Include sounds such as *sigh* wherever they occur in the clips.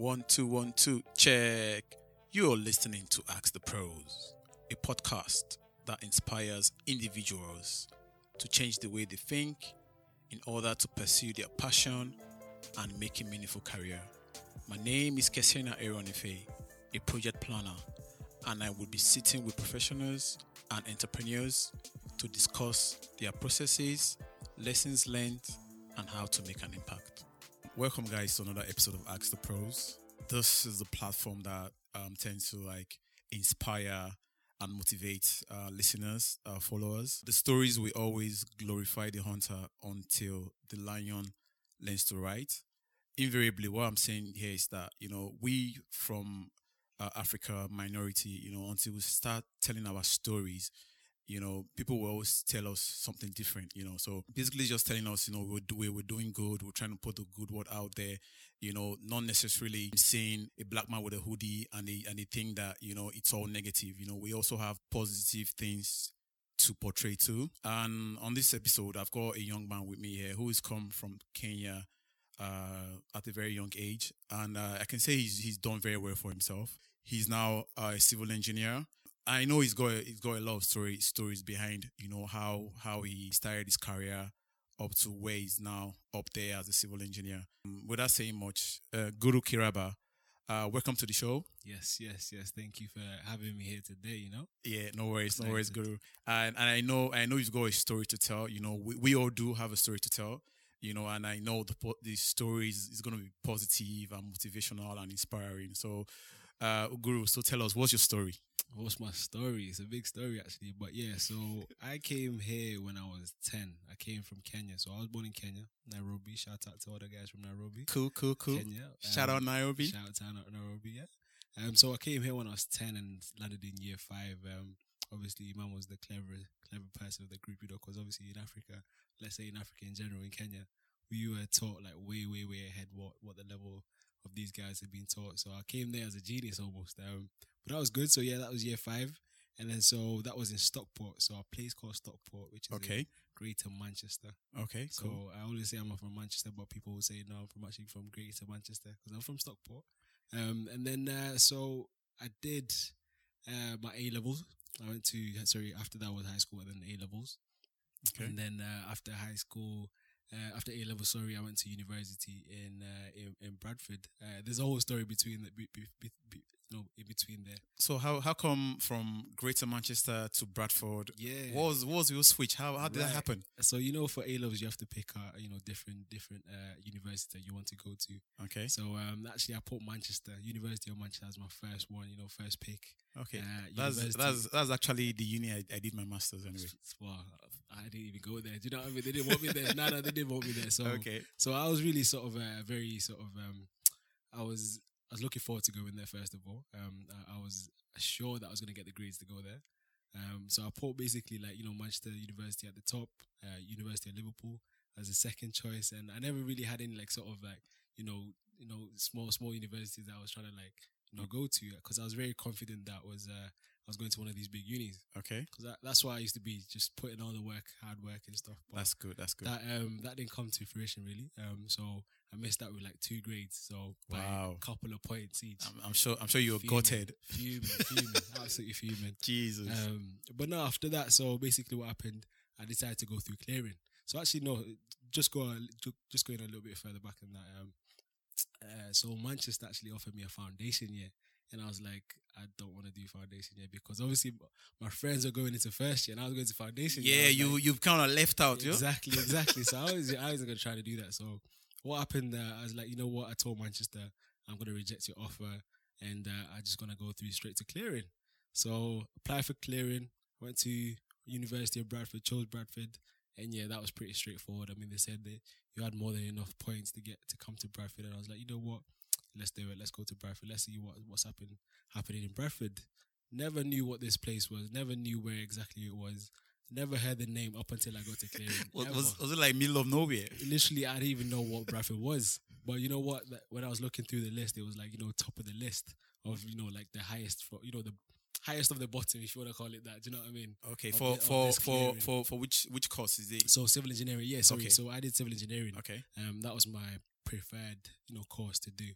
One, two, one, two, check. You are listening to Ask the Pros, a podcast that inspires individuals to change the way they think in order to pursue their passion and make a meaningful career. My name is Kesena Eronife, a project planner, and I will be sitting with professionals and entrepreneurs to discuss their processes, lessons learned, and how to make an impact. Welcome, guys, to another episode of Ask the Pros. This is the platform that um, tends to like inspire and motivate uh, listeners, uh, followers. The stories we always glorify the hunter until the lion learns to write. Invariably, what I'm saying here is that you know we from uh, Africa minority, you know, until we start telling our stories, you know, people will always tell us something different, you know. So basically, just telling us, you know, we're, do- we're doing good, we're trying to put the good word out there, you know, not necessarily seeing a black man with a hoodie and they and they think that you know it's all negative. You know, we also have positive things to portray too. And on this episode, I've got a young man with me here who has come from Kenya uh, at a very young age, and uh, I can say he's he's done very well for himself. He's now uh, a civil engineer. I know he's got a, he's got a lot of story stories behind you know how how he started his career up to where he's now up there as a civil engineer. Um, without saying much, uh, Guru Kiraba, uh, welcome to the show. Yes, yes, yes. Thank you for having me here today. You know, Yeah, no worries, no worries, Guru. And and I know I know you've got a story to tell. You know, we, we all do have a story to tell. You know, and I know the the story is, is going to be positive and motivational and inspiring. So, uh, Guru, so tell us what's your story? what's my story? It's a big story actually, but yeah. So I came here when I was ten. I came from Kenya, so I was born in Kenya, Nairobi. Shout out to all the guys from Nairobi, Cool, cool, cool. Kenya. Shout Um, out Nairobi. Shout out to Nairobi, yeah. Um, so I came here when I was ten and landed in year five. Um, obviously, Imam was the clever, clever person of the group, you know, because obviously in Africa, let's say in Africa in general, in Kenya, we were taught like way, way, way ahead what what the level of these guys had been taught. So I came there as a genius almost. Um, but that was good. So yeah, that was year five. And then so that was in Stockport. So a place called Stockport, which is in Okay, Greater Manchester. okay, So cool. I always say I'm from Manchester, but people will say no, I'm from actually from Greater Manchester because I'm from Stockport. Um, and then uh, so I did uh, my A levels. I went to sorry after that was high school and then A levels. Okay, And then uh, after high school, uh, after A level, sorry, I went to university in uh, in, in Bradford. Uh, there's a whole story between the be, be, be, no in between there. so how how come from Greater Manchester to Bradford? Yeah. What was what was your switch? How how did that happen? So you know, for A levels, you have to pick a you know different different uh, universities that you want to go to. Okay, So um, actually, I put Manchester University of Manchester as my first one. You know, first pick. okay. Uh, That's university- that's that's actually the uni I, I did my masters anyway. Well, I didn't even go there. Do you know what I mean? They didn't want me there. no, no, they didn't want me there. So *laughs* Okay, So I was really sort of uh, very sort of um, I was I was looking forward to going there first of all. Um, I, I was sure that I was going to get the grades to go there. Um, so I put basically like you know Manchester University at the top, uh, University of Liverpool as a second choice, and I never really had any like sort of like you know you know small small universities that I was trying to like you know go to because I was very confident that was uh, I was going to one of these big unis okay. because that, that's why I used to be just putting all the work, hard work and stuff. But That's good. That's good. that um that didn't come to fruition really. Um, so I missed out with like two grades. So by Wow. a couple of points each. I'm, I'm sure. I'm sure you're Fuming, gutted. fuming, *laughs* fuming, absolutely fuming. Jesus. Um, but no, after that, so basically what happened, I decided to go through clearing. So actually, no, just go just going a little bit further back than that. Um, uh, so Manchester actually offered me a foundation year, and I was like, I don't want to do foundation year because obviously my friends are going into first year, and I was going to foundation. yeah, was you like, you've kind of left out. Exactly, exactly. so I *laughs* was I wasn't gonna try to do that. So what happened? Uh, I was like, you know what? I told Manchester I'm gonna reject your offer, and uh, I'm just gonna go through straight to clearing. So apply for clearing. Went to University of Bradford, chose Bradford, and yeah, that was pretty straightforward. I mean, they said that you had more than enough points to get to come to Bradford, and I was like, you know what? Let's do it. Let's go to Bradford. Let's see what what's happening happening in Bradford. Never knew what this place was. Never knew where exactly it was. Never heard the name up until I got to clearing. *laughs* Was, was, was it like middle of nowhere? Literally, I didn't even know what Bradford was. But you know what? When I was looking through the list, it was like you know top of the list of you know like the highest for you know the highest of the bottom, if you want to call it that. Do you know what I mean? Okay, for the- for for, for for which which course is it? So civil engineering, yeah. Sorry, Okay. so I did civil engineering. Okay, Um, that was my preferred, you know, course to do.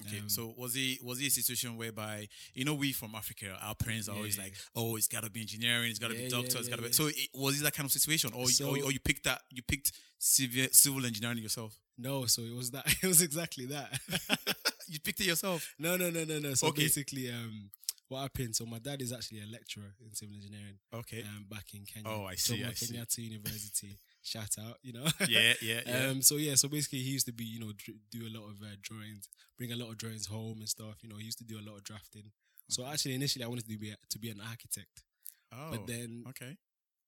Okay, Um, so was it was it a situation whereby you know we from Africa, our parents are always like, oh, it's got to be engineering, it's got to Yeah, be yeah, doctor, it's got to yeah, be. yeah. So it, was it that kind of situation, or, So- or or you picked that you picked civil civil engineering yourself? No, so it was that. *laughs* It was exactly that. *laughs* you picked it yourself. no, no, no, no, no. So Okay. basically, um, what happened? So my dad is actually a lecturer in civil engineering. Okay. Um, back in Kenya. Oh, I see, Jomo I see. Kenyatta University. Shout out, you know. *laughs* yeah, yeah, yeah. Um. So yeah. So basically, he used to be, you know, dr- do a lot of uh, drawings, bring a lot of drawings home and stuff. You know, he used to do a lot of drafting. So actually, initially, I wanted to be a, to be an architect, oh, but then okay.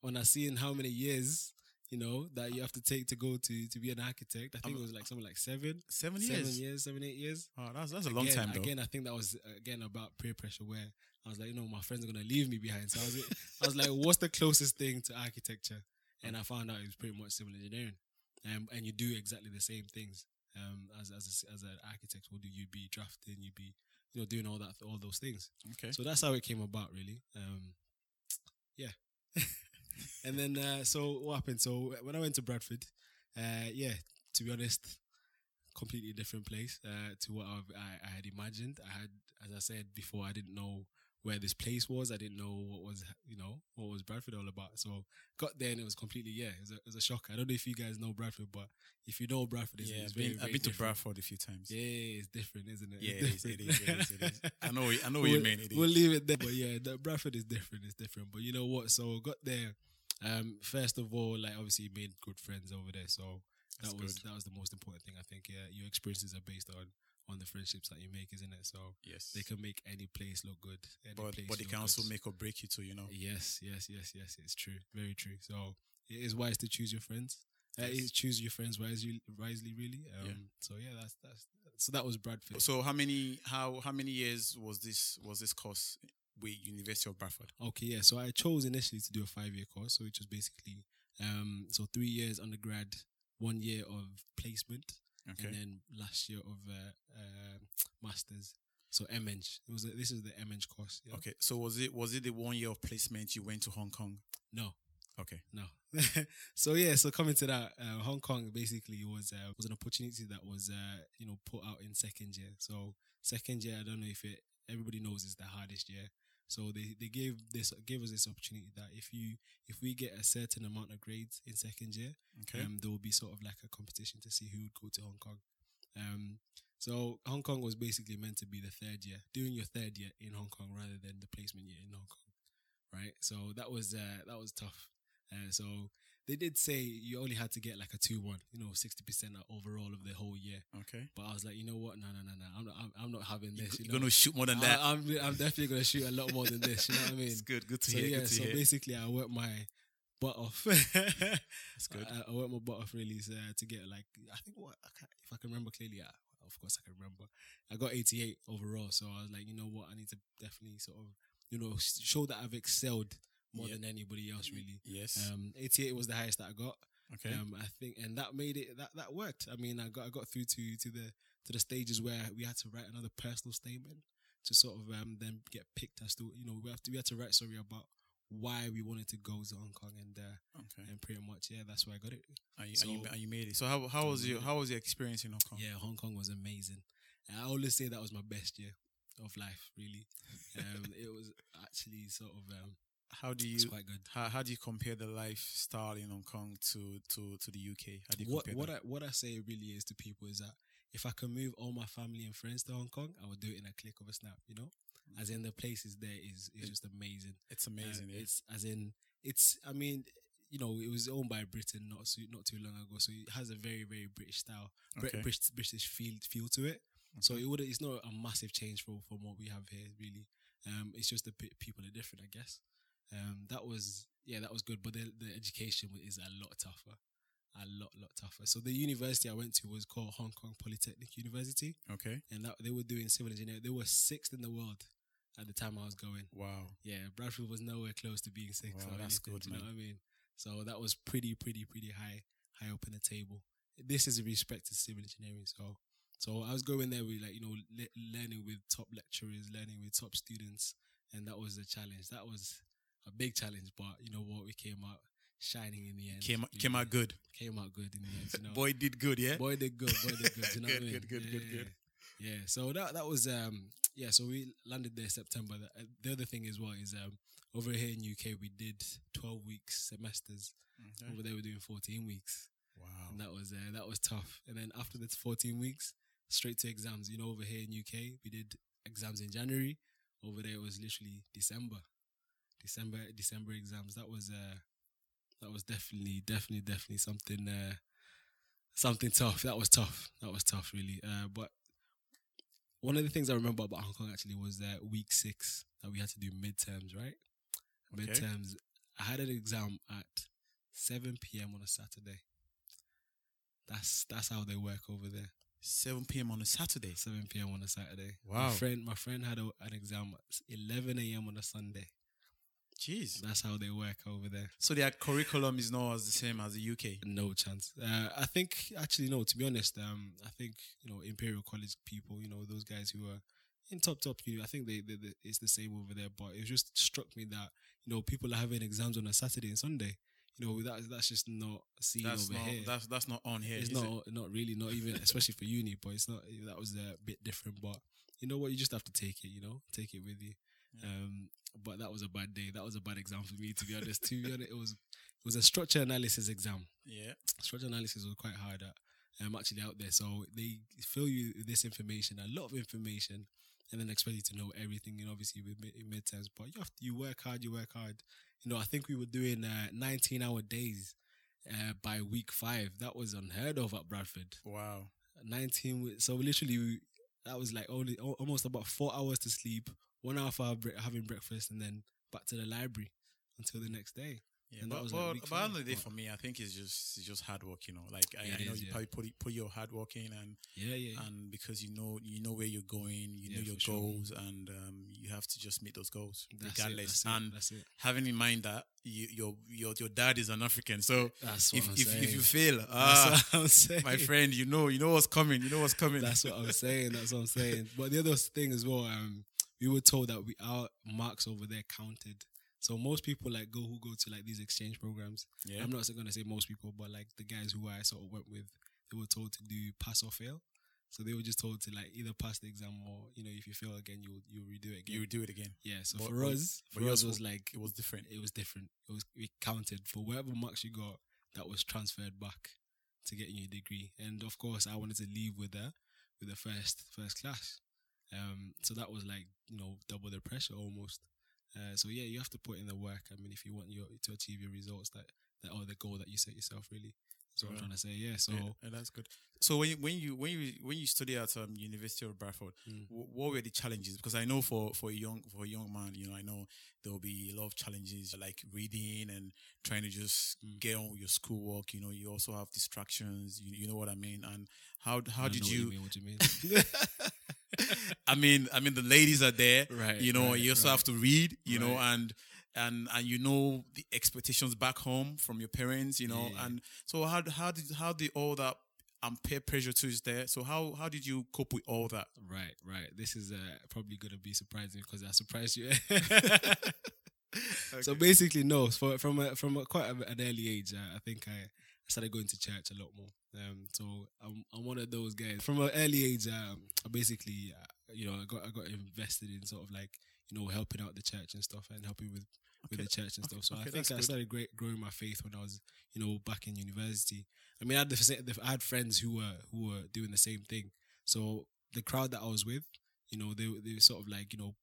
when I seen how many years, you know, that you have to take to go to to be an architect, I think it was like something like seven, Seven years. seven years, seven eight years. Oh, that's that's a long time though. Again, I think that was again about peer pressure where I was like, you know, my friends are gonna leave me behind. So I was, I was like, what's the closest thing to architecture? And I found out it was pretty much civil engineering, um, and you do exactly the same things um, as as a, as an architect would do. You'd be drafting, you'd be you know doing all that all those things. Okay. So that's how it came about, really. Um, yeah. *laughs* and then, uh, so what happened? So when I went to Bradford, uh, yeah, to be honest, completely different place uh, to what I've, I, I had imagined. I had, as I said before, I didn't know where this place was. I didn't know what was, you know, what was Bradford all about. So got there and it was completely, yeah, it was a, it was a shock. I don't know if you guys know Bradford, but if you know Bradford, it's, yeah, it's I've been, very I've been to. Bradford a few times. Yeah, it's different, isn't it? Yeah, *laughs* It's it is, it is, it is, it is. I know, I know what we'll, you mean. It is. We'll leave it there. But yeah, the Bradford is different. It's different. But you know what? So got there. Um, first of all, like obviously made good friends over there. So that That's was good. that was the most important thing. I think. Yeah, your experiences are based on on the friendships that you make, isn't it? So yes, they can make any place look good. Any but place but they can also good. make or break you too. You know. Yes, yes, yes, yes. It's true. Very true. So it is wise to choose your friends. Uh, Yes. it is choose your friends wisely, wisely, really. Um, Yeah. So yeah, that's that's so that was Bradford. So how many how how many years was this was this course with University of Bradford? Okay, yeah. So I chose initially to do a five year course, so which was basically um so three years undergrad, one year of placement, Okay. and then last year of uh, uh masters. So MEng. It was a, this is the MEng course. Yeah? Okay. So was it was it the one year of placement you went to Hong Kong? No, Okay. no. *laughs* so yeah, so coming to that, uh, Hong Kong basically was uh, was an opportunity that was uh, you know put out in second year. So second year, I don't know if it everybody knows is the hardest year. So they, they gave this gave us this opportunity that if you if we get a certain amount of grades in second year, Okay. um, there will be sort of like a competition to see who would go to Hong Kong. Um, so Hong Kong was basically meant to be the third year, doing your third year in Hong Kong rather than the placement year in Hong Kong, right? So that was uh, that was tough. Uh, so they did say you only had to get like a two one, you know, sixty percent overall of the whole year. okay. But I was like, you know what? No, no, no, no. I'm not. I'm, I'm not having this. are You know? gonna shoot more than that. I, am I'm definitely gonna shoot a lot more than this. You know what I *laughs* mean? it's good. Good to So hear. yeah, good to so hear. basically, I worked my butt off. *laughs* That's good. I, I worked my butt off really uh, to get like I think what I can't, if I can remember clearly. I, of course, I can remember. I got 88 overall, so I was like, you know what, I need to definitely sort of you know show that I've excelled more than anybody else really. yes. Um, 88 was the highest that I got. okay. Um, I think, and that made it that that worked. I mean, I got I got through to to the to the stages where we had to write another personal statement to sort of um then get picked as to you know we have to we had to write sorry about why we wanted to go to Hong Kong and uh, okay. and pretty much yeah that's where I got it. And you, so- and you, and you made it. So how how was your how was your experience in Hong Kong? Yeah, Hong Kong was amazing. And I always say that was my best year of life. Really, *laughs* um, it was actually sort of um, How do you it's quite good. how, how do you compare the lifestyle in Hong Kong to to to the UK? How do you what what that? I what I say really is to people is that if I can move all my family and friends to Hong Kong, I would do it in a click of a snap. You know, as in the places there is is just amazing. it's Uh, amazing. yeah. It's as in it's. I mean, you know, it was owned by Britain not so, not too long ago, so it has a very very British style, Okay. British British feel feel to it. So it would it's not a massive change from from what we have here really. Um, it's just the pe- people are different, I guess. Um, that was yeah, that was good, but the the education is a lot tougher, a lot lot tougher. So the university I went to was called Hong Kong Polytechnic University, okay. and that, they were doing civil engineering. They were sixth in the world at the time I was going. Wow. Yeah, Bradford was nowhere close to being sixth. Wow, that's anything, good, do you know man. what I mean? So that was pretty, pretty, pretty high, high up in the table. This is a respect to civil engineering. So, so I was going there with like you know le- learning with top lecturers, learning with top students, and that was the challenge. That was a big challenge, but you know what? We came out shining in the end. Came came out good. Came out good in the end. You know? Boy did good, yeah. boy did good. Boy did good. You *laughs* know what I Good, mean? good, good, good, good. Yeah, so that that was um yeah, so we landed there September. The, uh, the other thing as well is um over here in UK we did twelve weeks semesters. Over there we're doing fourteen weeks, Wow. and that was uh, that was tough. And then after the fourteen weeks, straight to exams. You know, over here in UK we did exams in January. Over there it was literally December, December December exams. That was uh that was definitely definitely definitely something uh something tough. That was tough. That was tough, really. Uh, but one of the things I remember about Hong Kong actually was that week six that we had to do midterms, right? Okay. Midterms. I had an exam at seven p.m. on a Saturday. That's that's how they work over there. 7 p.m. on a Saturday. Seven p.m. on a Saturday. Wow. My friend, my friend had a, an exam at eleven a.m. on a Sunday. Jeez. That's how they work over there. So their curriculum is not as the same as the UK. No chance. Uh, I think actually no. To be honest, um, I think you know Imperial College people, you know those guys who are in top top. You know, I think they, they, they it's the same over there. But it just struck me that you know people are having exams on a Saturday and Sunday. You know that that's just not seen That's over not here. that's that's not on here. it's not not really not even especially for uni. But it's not that was a bit different. But you know what? You just have to take it. You know, take it with you. Yeah. Um, but that was a bad day. That was a bad exam for me, to be honest. to be honest, it was it was a structure analysis exam? Yeah. structure analysis was quite hard at um, actually out there. So they fill you with this information, a lot of information, and then expect you to know everything. And obviously with mid- midterms, but you have to, you work hard, you work hard. You know, I think we were doing uh, 19 hour days uh, by week five. That was unheard of at Bradford. Wow. 19. So literally, we, that was like only almost about four hours to sleep, one hour for bre- having breakfast, and then back to the library until the next day. Yeah, And that but, was like but, week but at the end five. of the day, for me, I think it's just it's just hard work. You know, like I, I know is, you yeah. probably put it- put your hard work in, and Yeah, yeah. and because you know you know where you're going, you know your for sure. goals, and um, you have to just meet those goals That's regardless. it, and that's it. having in mind that you, your your your dad is an African, so if if, if you fail, I'm my friend, you know you know what's coming. You know what's coming. That's what I'm saying. That's what I'm saying. But the other thing as well, um, we were told that we our marks over there counted. So most people like go who go to like these exchange programs. yeah. I'm not going to say most people, but like the guys who I sort of went with, they were told to do pass or fail. So they were just told to like either pass the exam or you know if you fail again, you you redo it again. you do it again. yeah. So but- for us, for us was like It was different. it was different. It was it counted for whatever marks you got that was transferred back to getting your degree. And of course, I wanted to leave with a with a first first class. Um, so that was like you know double the pressure almost. Uh, so yeah, you have to put in the work. I mean, if you want your to achieve your results that that or the goal that you set yourself, really. That's what I'm trying to say. Yeah. So yeah, yeah, that's good. So when you, when you when you when you study at um, University of Bradford, Mm. wh- what were the challenges? Because I know for for a young for a young man, you know, I know there will be a lot of challenges like reading and trying to just Mm. get on with your schoolwork. You know, you also have distractions. You, you know what I mean? And how how I did you? What you mean? What you mean? *laughs* *laughs* I mean, I mean, the ladies are there. right. You know, right, you also right. have to read. You know, and and and you know the expectations back home from your parents. You know, Yeah. and so how how did how did all that and peer pressure too is there? So how how did you cope with all that? Right, right. This is uh, probably gonna be surprising because I surprised you. *laughs* *laughs* So basically, no. For, from a, from a, quite an early age, uh, I think I, I started going to church a lot more. Um, so I'm, I'm one of those guys. From an early age, um, I basically, uh, you know, I got I got invested in sort of like you know helping out the church and stuff and helping with with the church and okay, stuff. So okay, I think I started great, growing my faith when I was you know back in university. I mean, I had the, I had friends who were who were doing the same thing. So the crowd that I was with, you know, they they were sort of like you know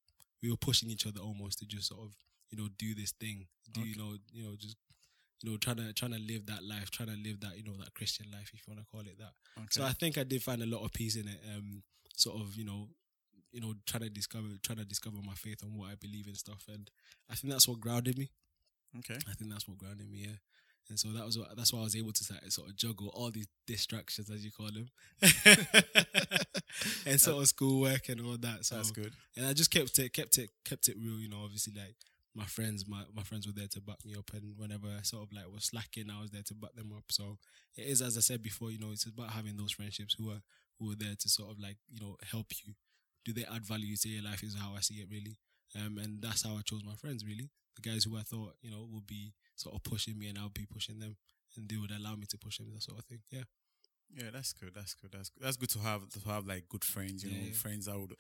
we were pushing each other almost to just sort of you know do this thing, do you know you know just you know trying to trying to live that life, trying to live that you know that Christian life if you want to call it that. Okay. So I think I did find a lot of peace in it. Um, sort of you know you know trying to discover trying to discover my faith and what I believe in stuff, and I think that's what grounded me. okay. I think that's what grounded me, yeah. And so that was what that's why I was able to sort of- sort of juggle all these distractions, as you call them, *laughs* and sort of schoolwork and all that. So That's good. and I just kept it, kept it, kept it real. You know, obviously, like my friends, my my friends were there to back me up, and whenever I sort of like was slacking, I was there to back them up. So it is, as I said before, you know, it's about having those friendships who are who are there to sort of like you know help you. Do they add value to your life? Is how I see it really, um, and that's how I chose my friends. Really, the guys who I thought you know would be sort of pushing me, and I'll be pushing them, and they would allow me to push them. That sort of thing. Yeah. Yeah, that's good. That's good. That's good. That's good to have to have like good friends. You Yeah, know, yeah. friends that would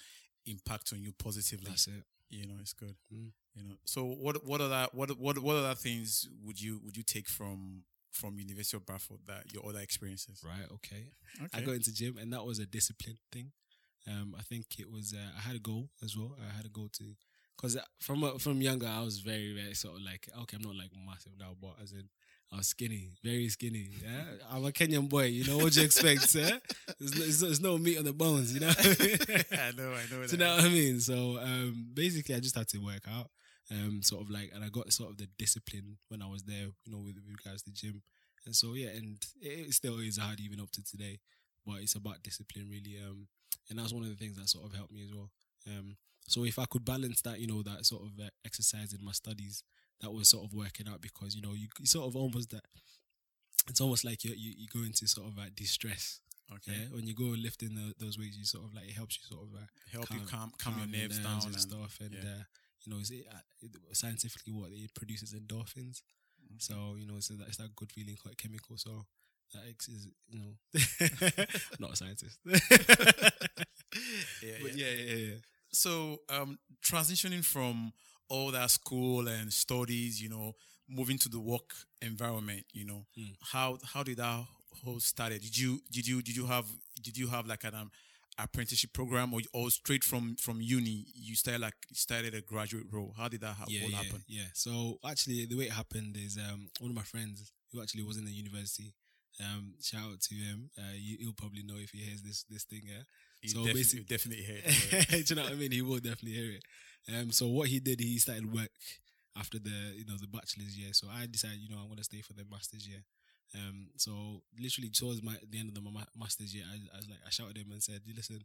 impact on you positively. That's it. You know, it's good. Mm. You know, so what what other what what what other things would you would you take from from University of Bradford that your other experiences? Right. Okay. Okay. I got into gym, and that was a discipline thing. Um, I think it was. Uh, I had a goal as well. I had a goal to, because from uh, from younger, I was very very sort of like okay, I'm not like massive now, but as in Was skinny, very skinny. Yeah, I'm a Kenyan boy. You know what you expect? Yeah? There's, no, there's, no, meat on the bones. You know. *laughs* I know, I know. *laughs* Do you know what I mean? So um, basically, I just had to work out, um, sort of like, and I got sort of the discipline when I was there, you know, with, with regards to the gym, and so yeah, and it, it still is hard even up to today, but it's about discipline really, um, and that's one of the things that sort of helped me as well. Um, so if I could balance that, you know, that sort of uh, exercise in my studies, that was sort of working out because you know you, you sort of almost that. It's almost like you you go into sort of like distress. Okay. Yeah, when you go lifting the, those weights, you sort of like it helps you sort of uh, Help you calm, calm, calm your nerves down and, and stuff, and yeah. uh, you know, it's, it, uh, it, scientifically what it produces endorphins. Mm-hmm. So you know, so that it's that good feeling quite chemical. So that ex- is you know, *laughs* not a scientist, *laughs* Yeah, but yeah. yeah, yeah, yeah. So, um, transitioning from all that school and studies, you know, moving to the work environment, you know, Mm. how how did that whole started? Did you did you did you have did you have like an um, apprenticeship program or or straight from from uni you started like started a graduate role? How did that ha- yeah, all yeah, happen? yeah. So actually, the way it happened is um, one of my friends who actually was in the university. Um, shout out to him. Uh, you, he'll probably know if he hears this this thing. Yeah. You So definitely, basic- definitely heard. it. *laughs* Do you know what I mean? He will definitely hear it. Um, so what he did, he started work after the you know the bachelor's year. So I decided, you know, I'm gonna stay for the master's year. Um, so literally towards my the end of the ma- master's year, I, I was like, I shouted him and said, "Listen,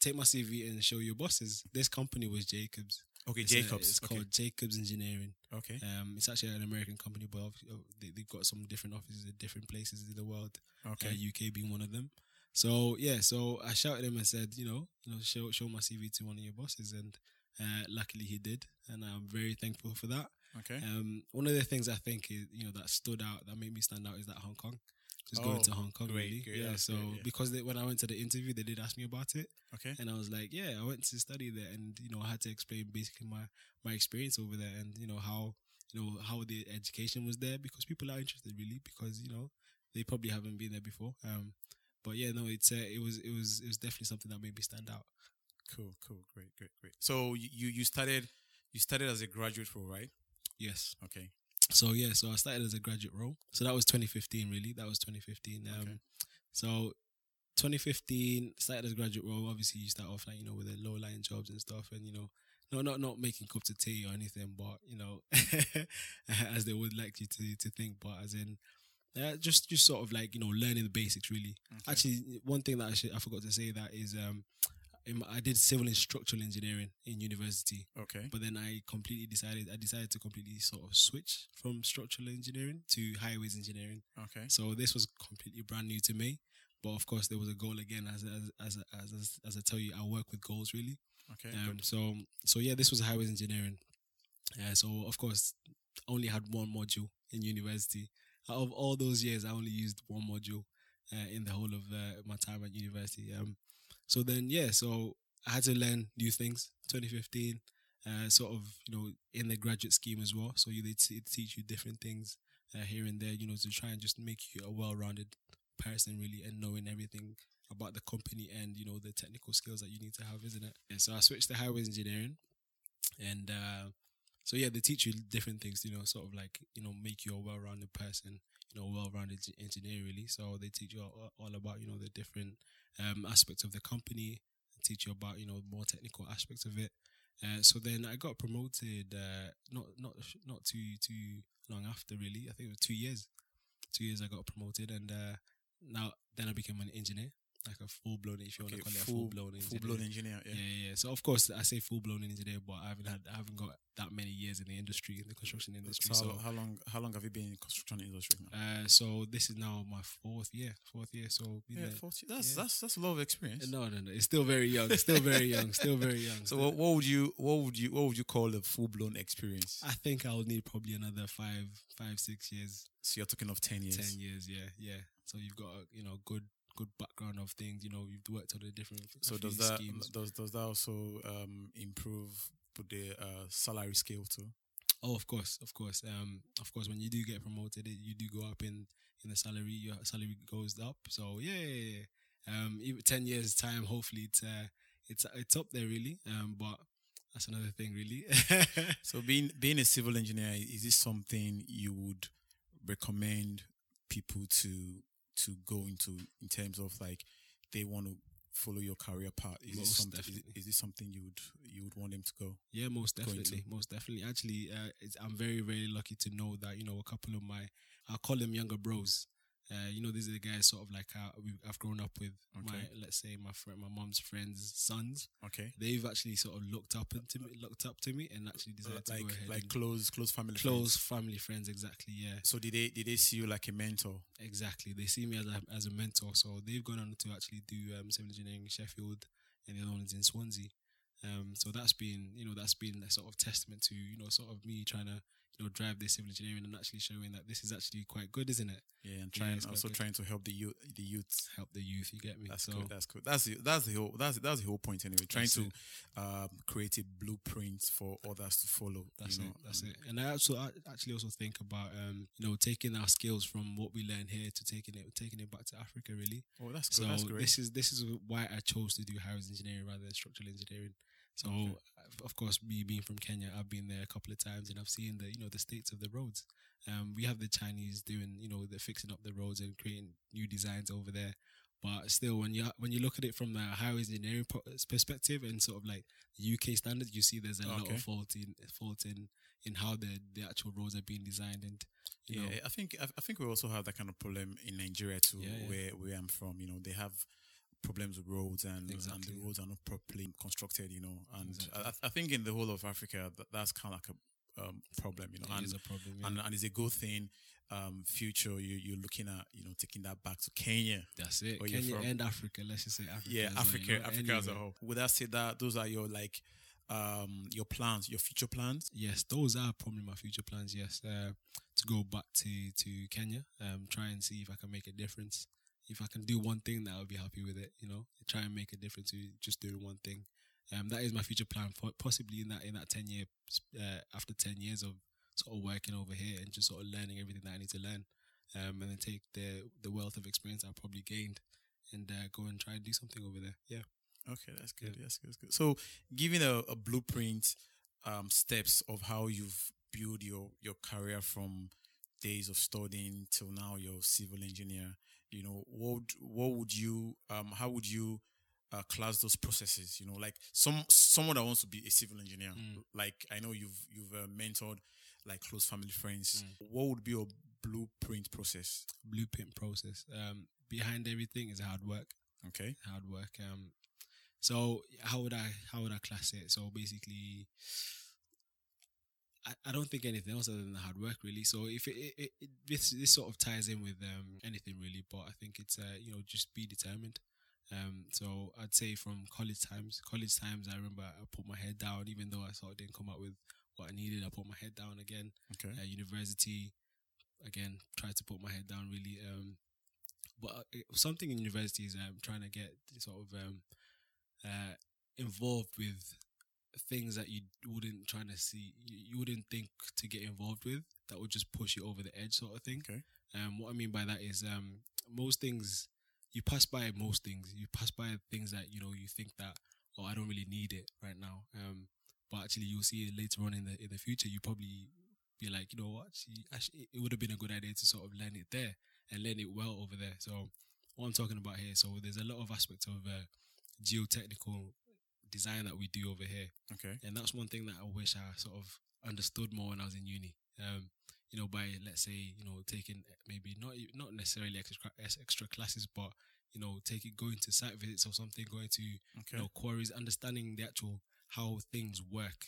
take my CV and show your bosses." This company was Jacobs. okay, It's a- Jacobs. it's okay. called Jacobs Engineering. okay. Um, it's actually an American company, but oh, they, they've got some different offices in different places in the world Okay. uh, UK being one of them. So yeah, so I shouted him and said, you know, you know, show show my CV to one of your bosses, and uh, luckily he did, and I'm very thankful for that. okay. Um, one of the things I think is, you know, that stood out, that made me stand out, is that Hong Kong. Just going Oh, to Hong Kong, great, really. great, yeah. So great, yeah. because they, when I went to the interview, they did ask me about it, Okay. and I was like, yeah, I went to study there, and you know, I had to explain basically my my experience over there, and you know how you know how the education was there because people are interested really because you know they probably haven't been there before. Um, but yeah, no, it's uh, it was it was it was definitely something that made me stand out. Cool. Cool. Great. Great. Great. So you you started you started as a graduate role, right? Yes. Okay. So yeah, so I started as a graduate role. So that was 2015, really. That was 2015. Um, Okay. so 2015 started as a graduate role. Obviously, you start off like you know with the low line jobs and stuff, and you know, no, not not making cups of tea or anything, but you know, *laughs* as they would like you to to think, but as in. Uh, just, just sort of like you know, learning the basics. Really, Okay. actually, one thing that I should, I forgot to say that is, um, I did civil and structural engineering in university. Okay. But then I completely decided I decided to completely sort of switch from structural engineering to highways engineering. Okay. So this was completely brand new to me. But of course, there was a goal again. As as as as, as, as I tell you, I work with goals really. Okay. Um, good. so so yeah, this was highways engineering. Uh, so of course, only had one module in university. Out of all those years, I only used one module uh, in the whole of uh, my time at university. Um, so then yeah, so I had to learn new things. 2015, uh, sort of you know in the graduate scheme as well. So you they t- teach you different things uh, here and there, you know, to try and just make you a well-rounded person really, and knowing everything about the company and you know the technical skills that you need to have, isn't it? Yeah, so I switched to highways engineering, and uh, so yeah, they teach you different things, you know, sort of like you know make you a well-rounded person, you know, well-rounded engineer really. So they teach you all, about you know the different um, aspects of the company, teach you about you know more technical aspects of it. Uh, so then I got promoted, uh, not not not too too long after really. I think it was two years. Two years I got promoted, and uh, now then I became an engineer. Like a full blown, if you want to call it a full full blown full blown engineer. Yeah. Yeah. yeah. So of course I say full blown engineer, but I haven't had I haven't got that many years in the industry in the construction industry. So, So, how, how long how long have you been in the construction industry now? uh, so this is now my fourth year, fourth year. So yeah, there- 40, that's yeah. that's that's a lot of experience. no, no, no. It's still very young. Still very young. Still very young. *laughs* So what, what would you what would you what would you call a full blown experience? I think I'll need probably another five, five, six years, So you're talking of ten years. ten years. Yeah, yeah. So you've got a you know good good background of things. You know, you've worked on the different. So does that schemes. does does that also um, improve the uh, salary scale too? Oh, of course, of course. Um, of course, when you do get promoted, it- you do go up in in the salary. Your salary goes up. So yeah. Um, even ten years time, hopefully it's uh, it's it's up there really. Um, but that's another thing really. *laughs* So being being a civil engineer is this something you would recommend people to to go into in terms of like they want to follow your career path? Is this Most something? Is, definitely. is this something you would you would want them to go? Yeah, most definitely, most definitely. Actually, uh, it's, I'm very, very lucky to know that you know a couple of my, I'll call them younger bros. Uh, you know, these are the guys sort of like uh, we I've grown up with. My Okay. let's say my friend, my mom's friends' sons. Okay, They've actually sort of looked up into me, looked up to me, and actually decided to like go ahead like close close family close friends. family friends. Exactly, yeah, So did they did they see you like a mentor? exactly. They see me as a as a mentor, so they've gone on to actually do um, civil engineering in Sheffield, and the other one's in Swansea. Um, so that's been, you know, that's been a sort of testament to, you know, sort of me trying to, you know, drive this civil engineering and actually showing that this is actually quite good, isn't it? Yeah, and Yeah, trying quite also good. trying to help the youth the youth. Help the youth, you get me? That's so good. That's cool. That's the that's the whole that's that's the whole point anyway. Trying to um, create a blueprint for others to follow. that's you know, it. That's and- it. And I also I actually also think about, um, you know, taking our skills from what we learn here to taking it taking it back to Africa, really. Oh, that's good. So that's great. this is this is why I chose to do highways engineering rather than structural engineering. So Okay. of- course, me being from Kenya, I've been there a couple of times and I've seen the you know the states of the roads. Um, we have the Chinese doing you know they're fixing up the roads and creating new designs over there. But still, when you when you look at it from the highway engineering perspective and sort of like the UK standards, you see there's a lot of fault in fault in in how the the actual roads are being designed and you yeah, know I think I, I think we also have that kind of problem in Nigeria too, Yeah, yeah. where where I'm from. You know, they have problems with roads and and the roads are not properly constructed. You know, and Exactly. I, I think in the whole of Africa that, that's kind of like a um, problem. You know, it and is a problem. yeah. and, and it's a good thing. Um, future, you you're looking at you know taking that back to Kenya. That's it. Kenya and Africa. Let's just say Africa. yeah, well, you Africa, know, Africa as a whole. Would I say that those are your like um your plans, your future plans? Yes, those are probably my future plans. Yes, uh, to go back to to Kenya, um, try and see if I can make a difference. If I can do one thing, that I'll be happy with it. You know, try and make a difference with just doing one thing. Um, that is my future plan. For possibly in that in that ten year uh, after ten years of sort of working over here and just sort of learning everything that I need to learn, um, and then take the the wealth of experience I probably gained and uh, go and try and do something over there. Yeah. Okay, that's good. That's good. That's good. So, giving a, a blueprint, um, steps of how you've built your your career from days of studying till now, you're a civil engineer. You know, what would- what would you um how would you uh, class those processes? You know, like some someone that wants to be a civil engineer. Mm. Like I know you've you've uh, mentored like close family friends. Mm. What would be your blueprint process? Blueprint process. Um, behind everything is hard work. Okay. hard work. Um, so how would I how would I class it? So basically, I, I don't think anything else other than the hard work really. So if it, it, it, it this this sort of ties in with um anything really, but I think it's uh you know just be determined. Um, so I'd say from college times, college times, I remember I put my head down, even though I sort of didn't come up with what I needed. I put my head down again Okay. uh, university again tried to put my head down really um but uh, something in university is um trying to get sort of um uh involved with things that you wouldn't try to see you, wouldn't think to get involved with that would just push you over the edge sort of thing Okay. um what i mean by that is um most things you pass by most things you pass by things that you know you think that oh i don't really need it right now um but actually you'll see it later on in the in the future you probably be like, you know what, actually, actually it would have been a good idea to sort of learn it there and learn it well over there. So what I'm talking about here, so there's a lot of aspects of uh, geotechnical design that we do over here, Okay. and that's one thing that I wish I sort of understood more when I was in uni. Um, you know, by let's say, you know, taking maybe not not necessarily extra extra classes, but you know, taking going to site visits or something, going to Okay. you know quarries, understanding the actual how things work.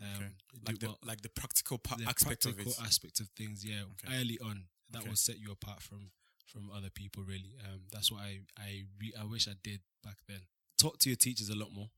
Um, Okay. like the what- like the practical pa- the aspect of practical it. aspect of things. Yeah, Okay. early on, that Okay. will set you apart from from other people. Really, um, that's what I I re- I wish I did back then. Talk to your teachers a lot more.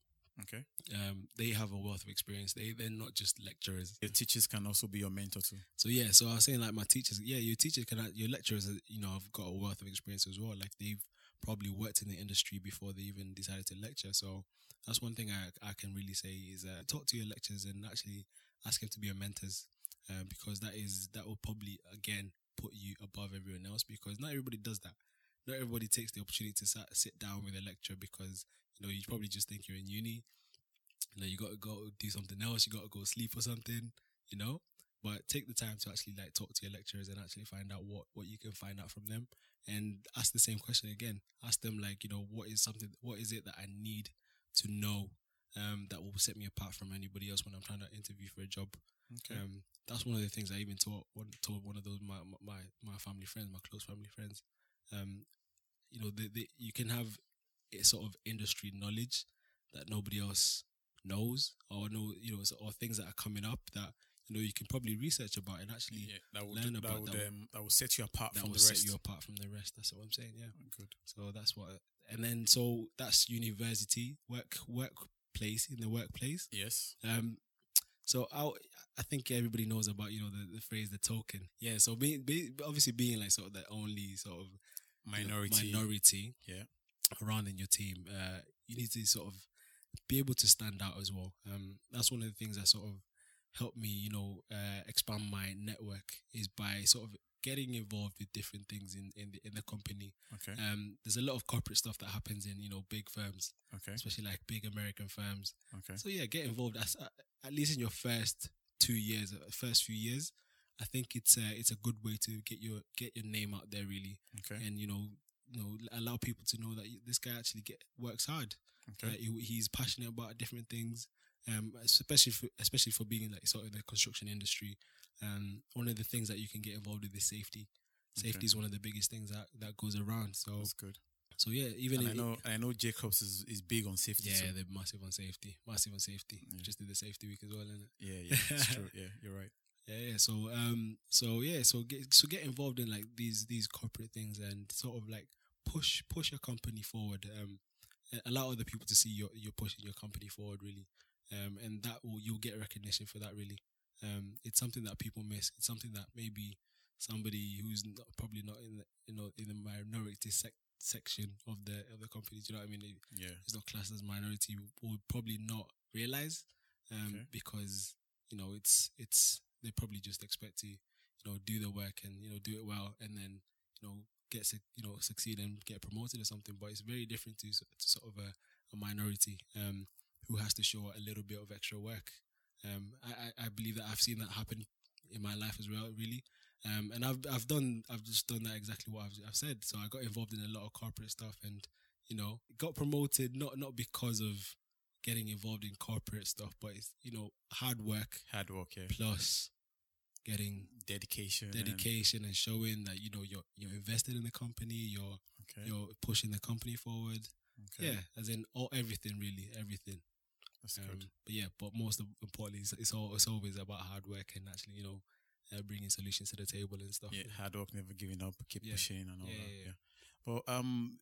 Okay. Um, they have a wealth of experience. They they're not just lecturers. Your teachers can also be your mentor too. So yeah, so I was saying like my teachers, yeah, your teachers can, your lecturers, uh, you know, have got a wealth of experience as well. Like they've probably worked in the industry before they even decided to lecture. So that's one thing I I can really say is uh, talk to your lecturers and actually ask them to be your mentors, um, because that is that will probably again put you above everyone else because not everybody does that. Not everybody takes the opportunity to sit down with a lecturer because you know you probably just think you're in uni. You know you got to go do something else. You got to go sleep or something. You know, but take the time to actually like talk to your lecturers and actually find out what what you can find out from them and ask the same question again ask them like you know what is something what is it that i need to know um that will set me apart from anybody else when i'm trying to interview for a job Okay. um that's one of the things i even taught one told one of those my my my family friends my close family friends um you know the, the, you can have sort of industry knowledge that nobody else knows or know you know or things that are coming up that you know you can probably research about and actually yeah, that would learn that about would that um, that will set you apart that from will the set rest. you apart from the rest. That's what I'm saying. Yeah. Good. So that's what, and then so that's university work workplace in the workplace. Yes. Um, so I I think everybody knows about you know the, the phrase the token. Yeah. So being, be obviously being like sort of the only sort of you know, Minority. minority Yeah. Around in your team. Uh, you need to sort of be able to stand out as well. Um, that's one of the things that sort of helped me, you know, uh, expand my network is by sort of getting involved with different things in in the in the company. Okay. Um, there's a lot of corporate stuff that happens in you know big firms, Okay. especially like big American firms. Okay. So yeah, get involved as, uh, at least in your first two years, uh, first few years. I think it's a it's a good way to get your get your name out there really, Okay. and you know you know allow people to know that this guy actually get works hard. Okay. He, he's passionate about different things, um, especially for, especially for being like sort of the construction industry. Um, one of the things that you can get involved with is safety. Safety Okay. is one of the biggest things that, that goes around. So That's good. so yeah, even I know I know Jacobs is, is big on safety. yeah, so- they're massive on safety, massive on safety. Yeah. Just did the safety week as well, innit? yeah, yeah, it's *laughs* true. Yeah, you're right. Yeah, yeah. So um, so yeah, so get so get involved in like these these corporate things and sort of like push push your company forward. Um, allow other people to see you're you're pushing your company forward really. Um, and that will you'll get recognition for that really. Um, it's something that people miss. It's something that maybe somebody who's not, probably not in the you know in the minority sec- section of the of the company. Do you know what I mean? It- Yeah. is not classed as minority would probably not realize um, Okay. because you know it's it's they probably just expect to you know do the work and you know do it well and then you know get you know succeed and get promoted or something but it's very different to, to sort of a, a minority um, who has to show a little bit of extra work. Um, I, I I believe that I've seen that happen in my life as well really. Um, and I've I've done I've just done that exactly what I've, I've said. So I got involved in a lot of corporate stuff and you know, got promoted not not because of getting involved in corporate stuff, but it's you know hard work Hard work, yeah. plus getting Dedication. and- dedication and showing that you know you're you're invested in the company, you're okay. you're pushing the company forward. okay. Yeah, as in all everything really, everything. That's Um, good. but yeah, but most importantly, it's, it's all it's always about hard work and actually you know uh, bringing solutions to the table and stuff. Yeah, hard work, never giving up, keep Yeah. pushing and all Yeah, that. yeah, Yeah. But um,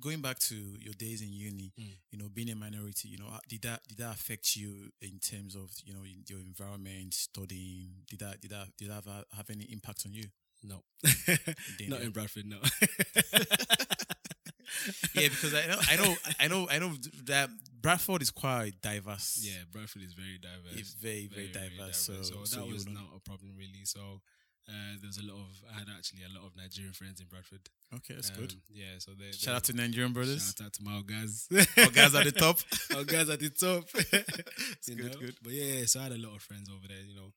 going back to your days in uni, Mm. you know, being a minority, you know, uh, did that did that affect you in terms of you know your environment, studying? Did that did that did that have, have any impact on you? No, *laughs* didn't, in Bradford. No. *laughs* yeah, because I know I know I know I know that Bradford is quite diverse. Yeah, Bradford is very diverse. it's very very, diverse. So, so so that was not a problem really. So uh, there's a lot of I had actually a lot of Nigerian friends in Bradford. okay. That's good. Um, Yeah, so they Shout out to Nigerian brothers. shout out to my guys. Our *laughs* guys at the top. Our guys at the top. you good, know? good. But yeah, so I had a lot of friends over there. You know,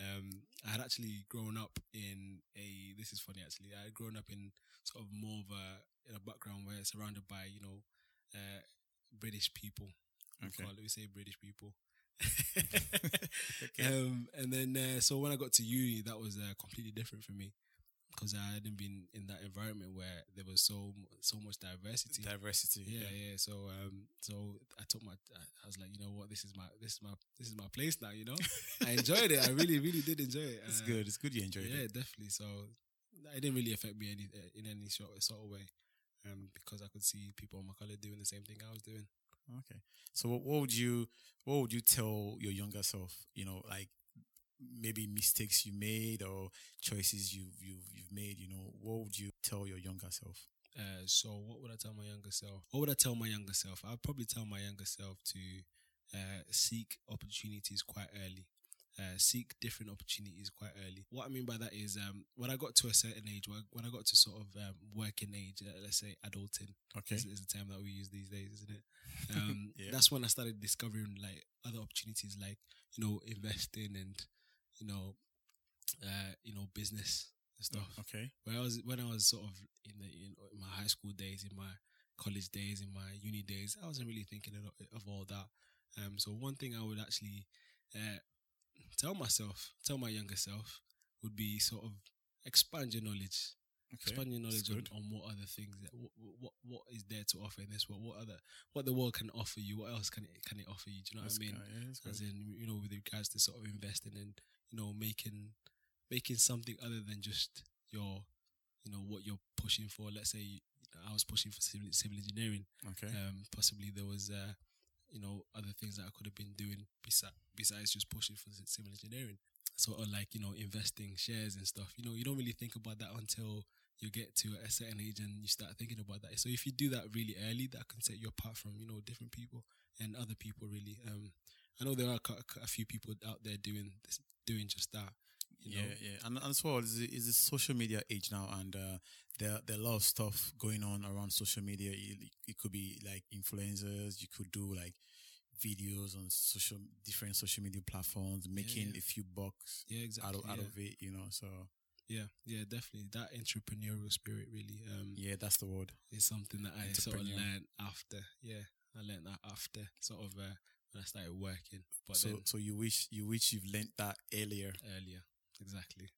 um, I had actually grown up in a. This is funny actually. I had grown up in sort of more of a in a background where surrounded by you know, uh, British people. We Okay. call it- we say British people. *laughs* Okay. Um, and then uh, so when I got to uni, that was uh, completely different for me. because I hadn't been in that environment where there was so so much diversity. Diversity. yeah, yeah. So um, so I took my, I was like, you know what, this is my, this is my, this is my place now. You know, I enjoyed it. I really, really did enjoy it. *laughs* It's Uh, good. It's good you enjoyed yeah, it. Yeah, definitely. So it didn't really affect me any uh, in any sort sort of way, um, because I could see people on my color doing the same thing I was doing. Okay. So what, would you what would you tell your younger self? You know, like maybe mistakes you made or choices you've you've you've made. You know, what would you tell your younger self? Uh, so what would I tell my younger self? What would I tell my younger self? I'd probably tell my younger self to uh, seek opportunities quite early. Uh, seek different opportunities quite early. What I mean by that is, um, when I got to a certain age, when I got to sort of um, working age, uh, let's say adulting, Okay. is, is the term that we use these days, isn't it? *laughs* Um, Yeah. That's when I started discovering like other opportunities, like you know, investing and you know, uh, you know, business and stuff. Okay. When I was when I was sort of in the in, in my high school days, in my college days, in my uni days, I wasn't really thinking of, of all that. Um, so one thing I would actually uh, tell myself, tell my younger self, would be sort of expand your knowledge, Okay. expand your knowledge on, on what other things that what, what what is there to offer in this world, what other what the world can offer you, what else can it can it offer you? Do you know That's what I mean? good. Yeah, as in you know with regards to sort of investing and you know making making something other than just your you know what you're pushing for let's say i was pushing for civil, civil engineering Okay. um possibly there was uh you know other things that i could have been doing besides besides just pushing for civil engineering. Sort of like you know investing shares and stuff you know you don't really think about that until you get to a certain age and you start thinking about that. So if you do that really early that can set you apart from you know different people and other people really. Um I know there are a few people out there doing this, doing just that. You know? yeah, yeah, and, and as well, it's, a- it's a social media age now, and uh, there there are a lot of stuff going on around social media. It, it could be like influencers. You could do like videos on social different social media platforms, making yeah. a few bucks Yeah, out of out yeah. of it. You know, so yeah, yeah, definitely. That entrepreneurial spirit really um yeah, that's the word. is something that I sort of learned after. Yeah, I learned that after sort of uh, when I started working, but so then so you wish you wish you've learnt that earlier. earlier, exactly.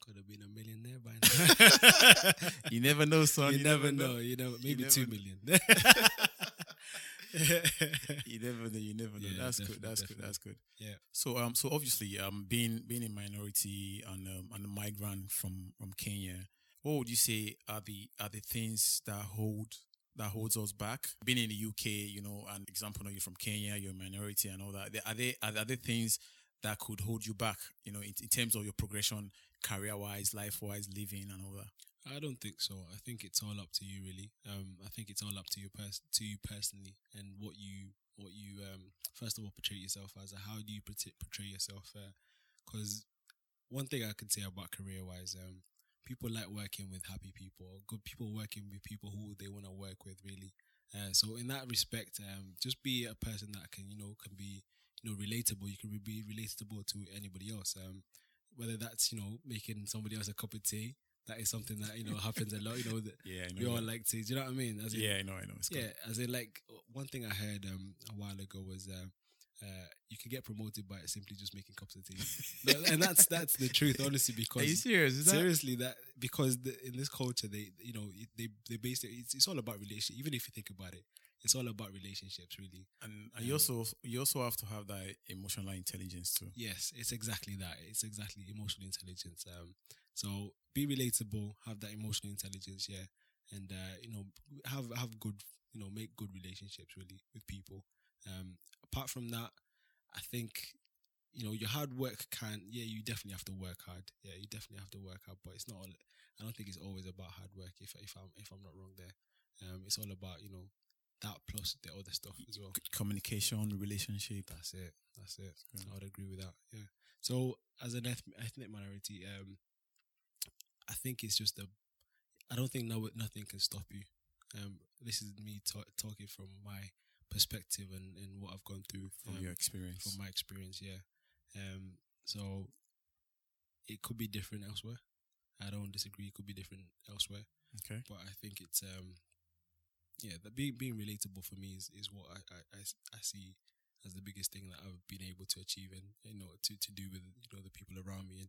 Could have been a millionaire by *laughs* now. you never know, son. you, never know. You know, maybe never two know. million. *laughs* *laughs* you never know. You never know. Yeah, that's good. definitely, That's good. That's good. Yeah. So um, so obviously um, being being a minority and um, and a migrant from from Kenya, what would you say are the are the things that hold that holds us back? Being in the UK, you know, an example, you know, you're from Kenya, you're a minority and all that. Are they are there things that could hold you back? You know, in, in terms of your progression, career wise, life wise, living and all that. I don't think so. I think it's all up to you, really. Um, I think it's all up to you, pers- to you personally, and what you, what you, um, first of all, portray yourself as. How do you portray, yourself? Because one thing I can say about career-wise, um, people like working with happy people, good people working with people who they want to work with, really. Uh, so in that respect, um, just be a person that can, you know, can be, you know, relatable. You can be relatable to anybody else. Um, whether that's you know making somebody else a cup of tea that is something that you know happens a lot you know that *laughs* Yeah, I we all like tea do you know what i mean as in, yeah, I know, I know. It's yeah as in like one thing i heard um a while ago was um uh, you can get promoted by simply just making cups of tea, *laughs* and that's that's the truth, honestly. Because Are you serious? Is seriously, that because the, in this culture, they you know they they base it. It's, it's all about relationship. Even if you think about it, it's all about relationships, really. and, and you Um, also you also have to have that emotional intelligence too. Yes, it's exactly that. It's exactly emotional intelligence. Um, so be relatable, have that emotional intelligence, yeah, and uh, you know have have good, you know, make good relationships really with people. Um, apart from that, I think you know your hard work can, yeah, you definitely have to work hard. Yeah, you definitely have to work hard, but it's not. All, I don't think it's always about hard work. If if I'm if I'm not wrong there, um, it's all about you know that plus the other stuff as well. Communication, relationship. That's it. That's it. I would agree with that. Yeah. So as an eth- ethnic minority, um, I think it's just a. I don't think no nothing can stop you. Um, this is me ta- talking from my perspective and, and what I've gone through From um, your experience. from my experience. Yeah. Um. So it could be different elsewhere. I don't disagree. It could be different elsewhere okay. but I think it's um yeah that being being relatable for me is, is what I, I, I see as the biggest thing that I've been able to achieve and you know to, to do with you know the people around me and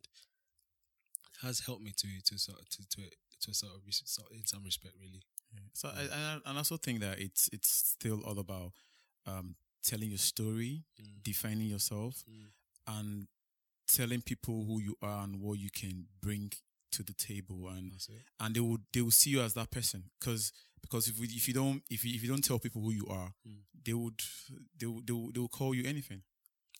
has helped me to to sort to to to sort of sort in some respect, really. So I, I I also think that it's it's still all about um, telling your story, Mm. defining yourself, Mm. and telling people who you are and what you can bring to the table, and and they will they will see you as that person because because if we, if you don't if you, if you don't tell people who you are, Mm. they would they will, they will, they will call you anything.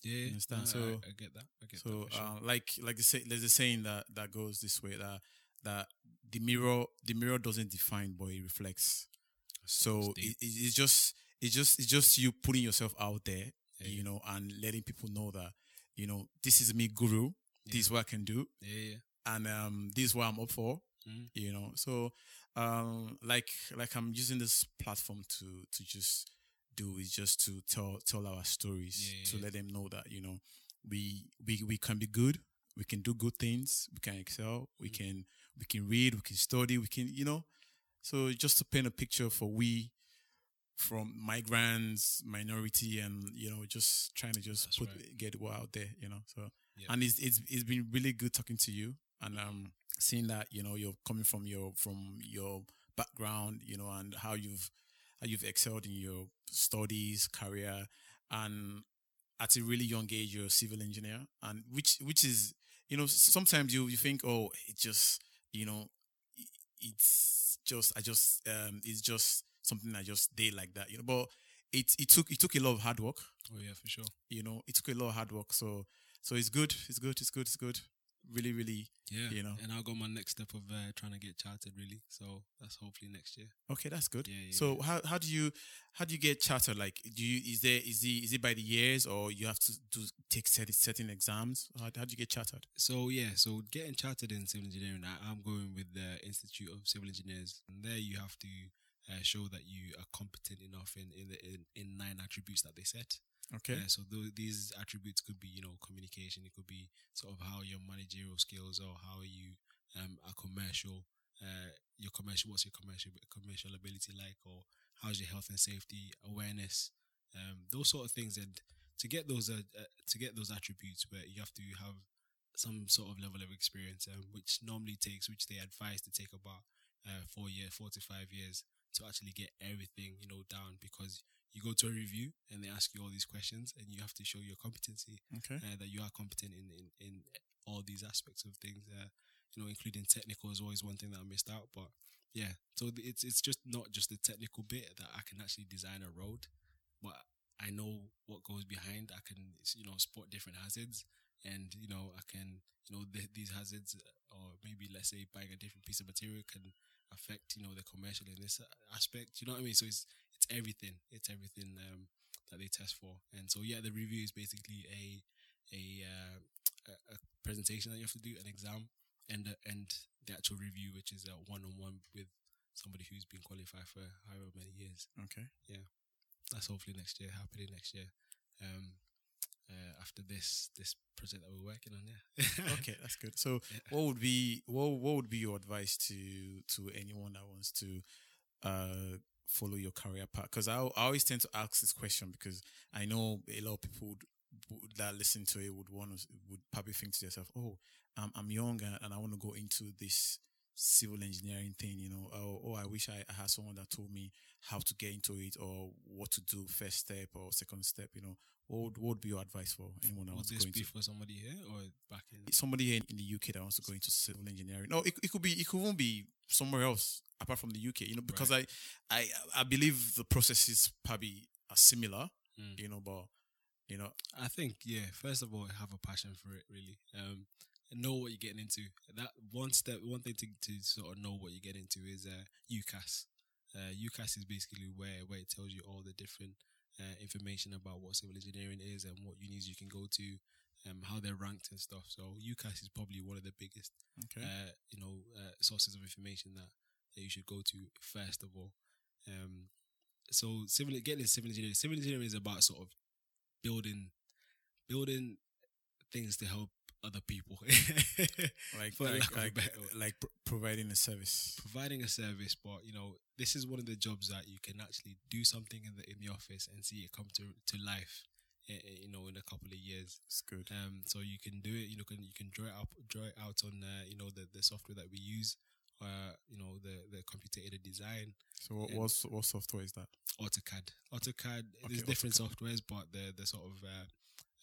Yeah, understand? no, So- I, I get that. I get So that. For sure. uh, like like the say, there's a saying that that goes this way that that the mirror the mirror doesn't define but it reflects. So It's it, it- it's just it's just it's just you putting yourself out there, Yeah. you know, and letting people know that you know this is me, guru. This is what I can do, yeah, yeah. and um, this is what I'm up for. Mm. You know, so um, like like I'm using this platform to to just do is just to tell tell our stories Yeah, to yeah. let them know that you know we we we can be good, we can do good things, we can excel, we Mm. can we can read, we can study, we can you know. So just to paint a picture for we from migrants, minority, and you know, just trying to just That's put right. get it out there, you know. So and it's it's it's been really good talking to you and um seeing that you know you're coming from your from your background, you know, and how you've how you've excelled in your studies, career, and at a really young age you're a civil engineer, and which which is you know sometimes you you think oh it just you know it's just I just um it's just something I just did like that, you know, but it it took it took a lot of hard work Oh yeah, for sure. you know, it took a lot of hard work. So, so it's good. It's good. It's good. It's good. Really, really. Yeah, You know. and I'll go my next step of uh, trying to get chartered. Really, so that's hopefully next year. Okay, that's good. Yeah, yeah, so how how do you how do you get chartered? Like, do you is there is the is it by the years or you have to do take certain certain exams? How how do you get chartered? So yeah, so getting chartered in civil engineering, I, I'm going with the Institute of Civil Engineers, and there you have to uh, show that you are competent enough in in, the, in in nine attributes that they set. Okay. Yeah, so tho- these attributes could be, you know, communication. It could be sort of how your managerial skills or how you um are commercial. Uh, your commercial. What's your commercial commercial ability like, or how's your health and safety awareness? Um, those sort of things. And to get those uh, uh, to get those attributes, where you have to have some sort of level of experience, um, which normally takes, which they advise to take about uh, four year, four to five years to actually get everything, you know, down because you go to a review and they ask you all these questions and you have to show your competency Okay. uh, that you are competent in, in, in all these aspects of things. Uh, you know, including technical is always one thing that I missed out. But yeah, so it's it's just not just the technical bit that I can actually design a road, but I know what goes behind. I can you know spot different hazards, and you know I can you know th- these hazards, uh, or maybe let's say buying a different piece of material can affect you know the commercial in this aspect. You know what I mean? So it's it's everything. It's everything um, that they test for. And so yeah, the review is basically a a, uh, a, a presentation that you have to do, an exam, and the, and the actual review, which is a one on one with somebody who's been qualified for however many years. Okay. Yeah, that's hopefully next year, happening next year. Um, uh, after this this project that we're working on, yeah. *laughs* Okay, that's good. So, Yeah. what would be what what would be your advice to to anyone that wants to uh follow your career path? Because I, I always tend to ask this question because I know a lot of people would, that listen to it would want to would probably think to themselves, "Oh, I'm I'm young and, and I want to go into this civil engineering thing." You know, oh, oh I wish I, I had someone that told me how to get into it or what to do first step or second step. You know, what would, what would be your advice for anyone that Would wants to go into be for somebody here or back in? somebody here in the UK that wants to go into civil engineering. No, it, it could be it could even be somewhere else apart from the UK. You know, because I I I believe the processes probably are similar. Mm. You know, but you know, I think yeah. First of all, have a passion for it. Really, um, know what you're getting into. That one step, one thing to, to sort of know what you get into is uh, UCAS. Uh, UCAS is basically where where it tells you all the different uh, information about what civil engineering is and what unis you can go to, um, how they're ranked and stuff. So UCAS is probably one of the biggest okay, uh, you know, uh, sources of information that, that you should go to first of all. Um, so civil getting civil engineering, civil engineering is about sort of building, building things to help other people, *laughs* like like lack of a like, like pro- providing a service. providing a service. But you know, this is one of the jobs that you can actually do something in the in the office and see it come to to life eh, eh, you know, in a couple of years. It's good. Um, so you can do it. You know, can you can draw it up, draw it out on uh, you know the, the software that we use. Uh, you know the the computer aided design, So what and- what software is that? AutoCAD. AutoCAD. Okay, there's different softwares, but the the sort of uh,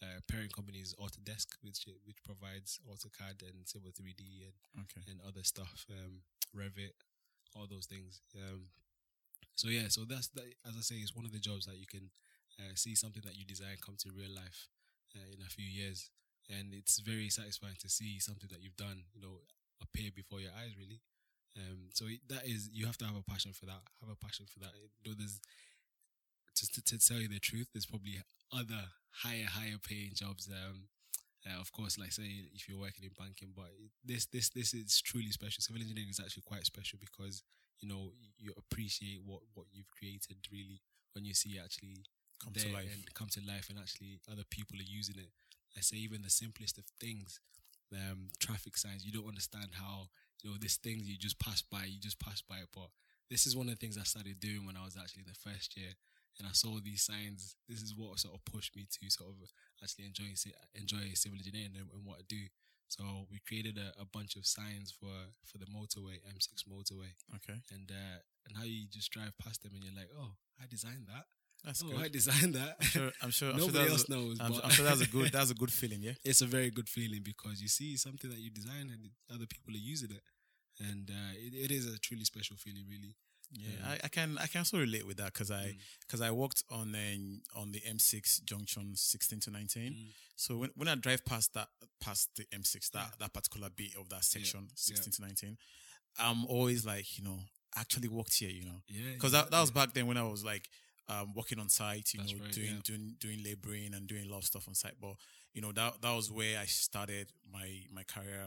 uh, parent company is Autodesk, which which provides AutoCAD and Civil 3D and Okay. and other stuff, um, Revit, all those things. Um, so yeah, so that's that. As I say, it's one of the jobs that you can uh, see something that you design come to real life uh, in a few years, and it's very satisfying to see something that you've done, you know, appear before your eyes, really. Um, so that is you have to have a passion for that. Have a passion for that. Know, there's just to, to tell you the truth, there's probably other higher, higher paying jobs. Um, uh, of course, like say if you're working in banking, but this this this is truly special. Civil engineering is actually quite special because you know you appreciate what what you've created really when you see it actually Come to life. and come to life, and actually other people are using it. I say even the simplest of things, um, traffic signs. You don't understand how you know this thing you just pass by, you just pass by it, but this is one of the things I started doing when I was actually in the first year, and I saw these signs. This is what sort of pushed me to sort of actually enjoy enjoy civil engineering and, and what I do. So we created a, a bunch of signs for for the motorway, M6 motorway, Okay. and uh, and how you just drive past them and you're like, oh, I designed that. That's oh, good. I designed that. I'm sure. I'm sure. I'm sure Nobody else a, knows. I'm, but I'm sure that's a good. *laughs* That's a good feeling. Yeah. it's a very good feeling because you see something that you design and other people are using it, and uh, it, it is a truly special feeling, really. Yeah, Yeah. I, I can I can also relate with that because I Mm. because I worked on um, on the M6 junction 16 to 19. Mm. So when, when I drive past that past the M6 that Yeah. that particular bit of that section 16 yeah. to 19, I'm always like you know I actually worked here you know Yeah, because that, that was back then when I was like um, working on site you That's know right, doing yeah. doing doing laboring and doing a lot of stuff on site but you know that that was where I started my my career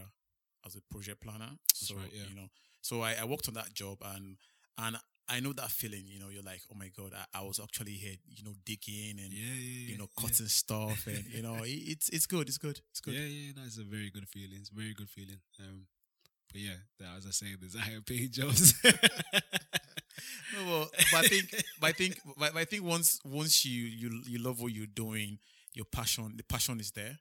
as a project planner so right, yeah. you know so I, I worked on that job and and I know that feeling you know you're like oh my god I, I was actually here you know digging and yeah, yeah, yeah, you know cutting stuff and you know it, it's it's good it's good it's good Yeah, yeah, that's a very good feeling. It's a very good feeling. Um, but yeah, that, as I say, there's *laughs* higher paid jobs. *laughs* No, well, but I think, but I think, but I think once once you you you love what you're doing, your passion, the passion is there.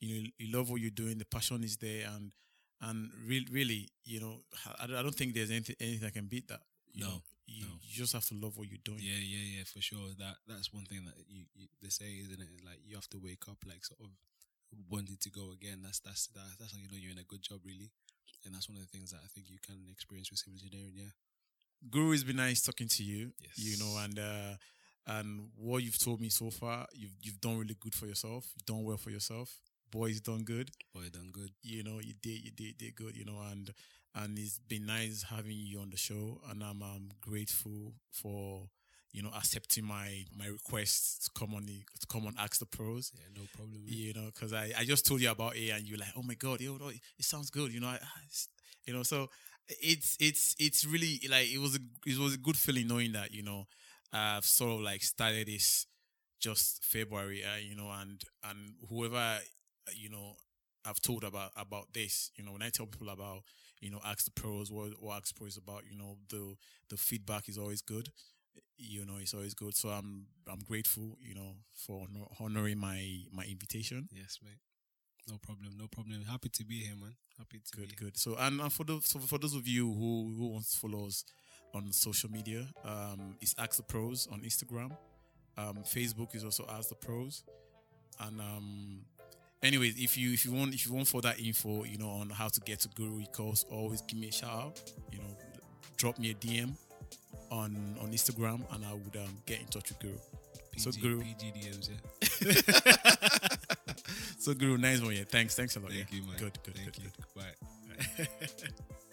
You know, you love what you're doing, the passion is there, and and really, really, you know, I, I don't think there's anything anything that can beat that. You No, know, you, no. you just have to love what you're doing. yeah, yeah, yeah, for sure. That that's one thing that you, you they say, isn't it? Like you have to wake up like sort of wanting to go again. That's that's that, that's how you know you're in a good job, really. And that's one of the things that I think you can experience with civil engineering. Yeah, Guru, it's been nice talking to you. Yes. You know, and uh and what you've told me so far, you've you've done really good for yourself. You've done well for yourself. Boys done good. boy, done good. you know you did you did did good you know and and it's been nice having you on the show and i'm um, grateful for you know accepting my my request to come on the to come on ask the pros Yeah, no problem. man. you know because I, I just told you about it and you're like oh my god yo, it, it sounds good you know I, I- you know so it's it's it's really like it was a it was a good feeling knowing that you know i've sort of like started this just february uh, you know and and whoever you know I've told about about this. You know, when I tell people about you know Ask the Pros, what what Ask the Pro about, you know, the the feedback is always good. You know, it's always good. So I'm I'm grateful. You know, for honoring my my invitation. Yes, mate. No problem. No problem. Happy to be here, man. Happy to Good, be good. So and, and for those so for those of you who who wants to follow us on social media, um, it's Ask the Pros on Instagram. Um, Facebook is also Ask the Pros, and um, anyways, if you if you want if you want further info, you know, on how to get to Guru Ecos, always give me a shout out. You know, drop me a DM on on Instagram, and I would um, get in touch with Guru. PG, So Guru, PGDMs, yeah. *laughs* so Guru, nice one, yeah. Thanks, thanks a lot. Thank yeah. you, man. Good, good, Thank good, you. good. Bye. *laughs*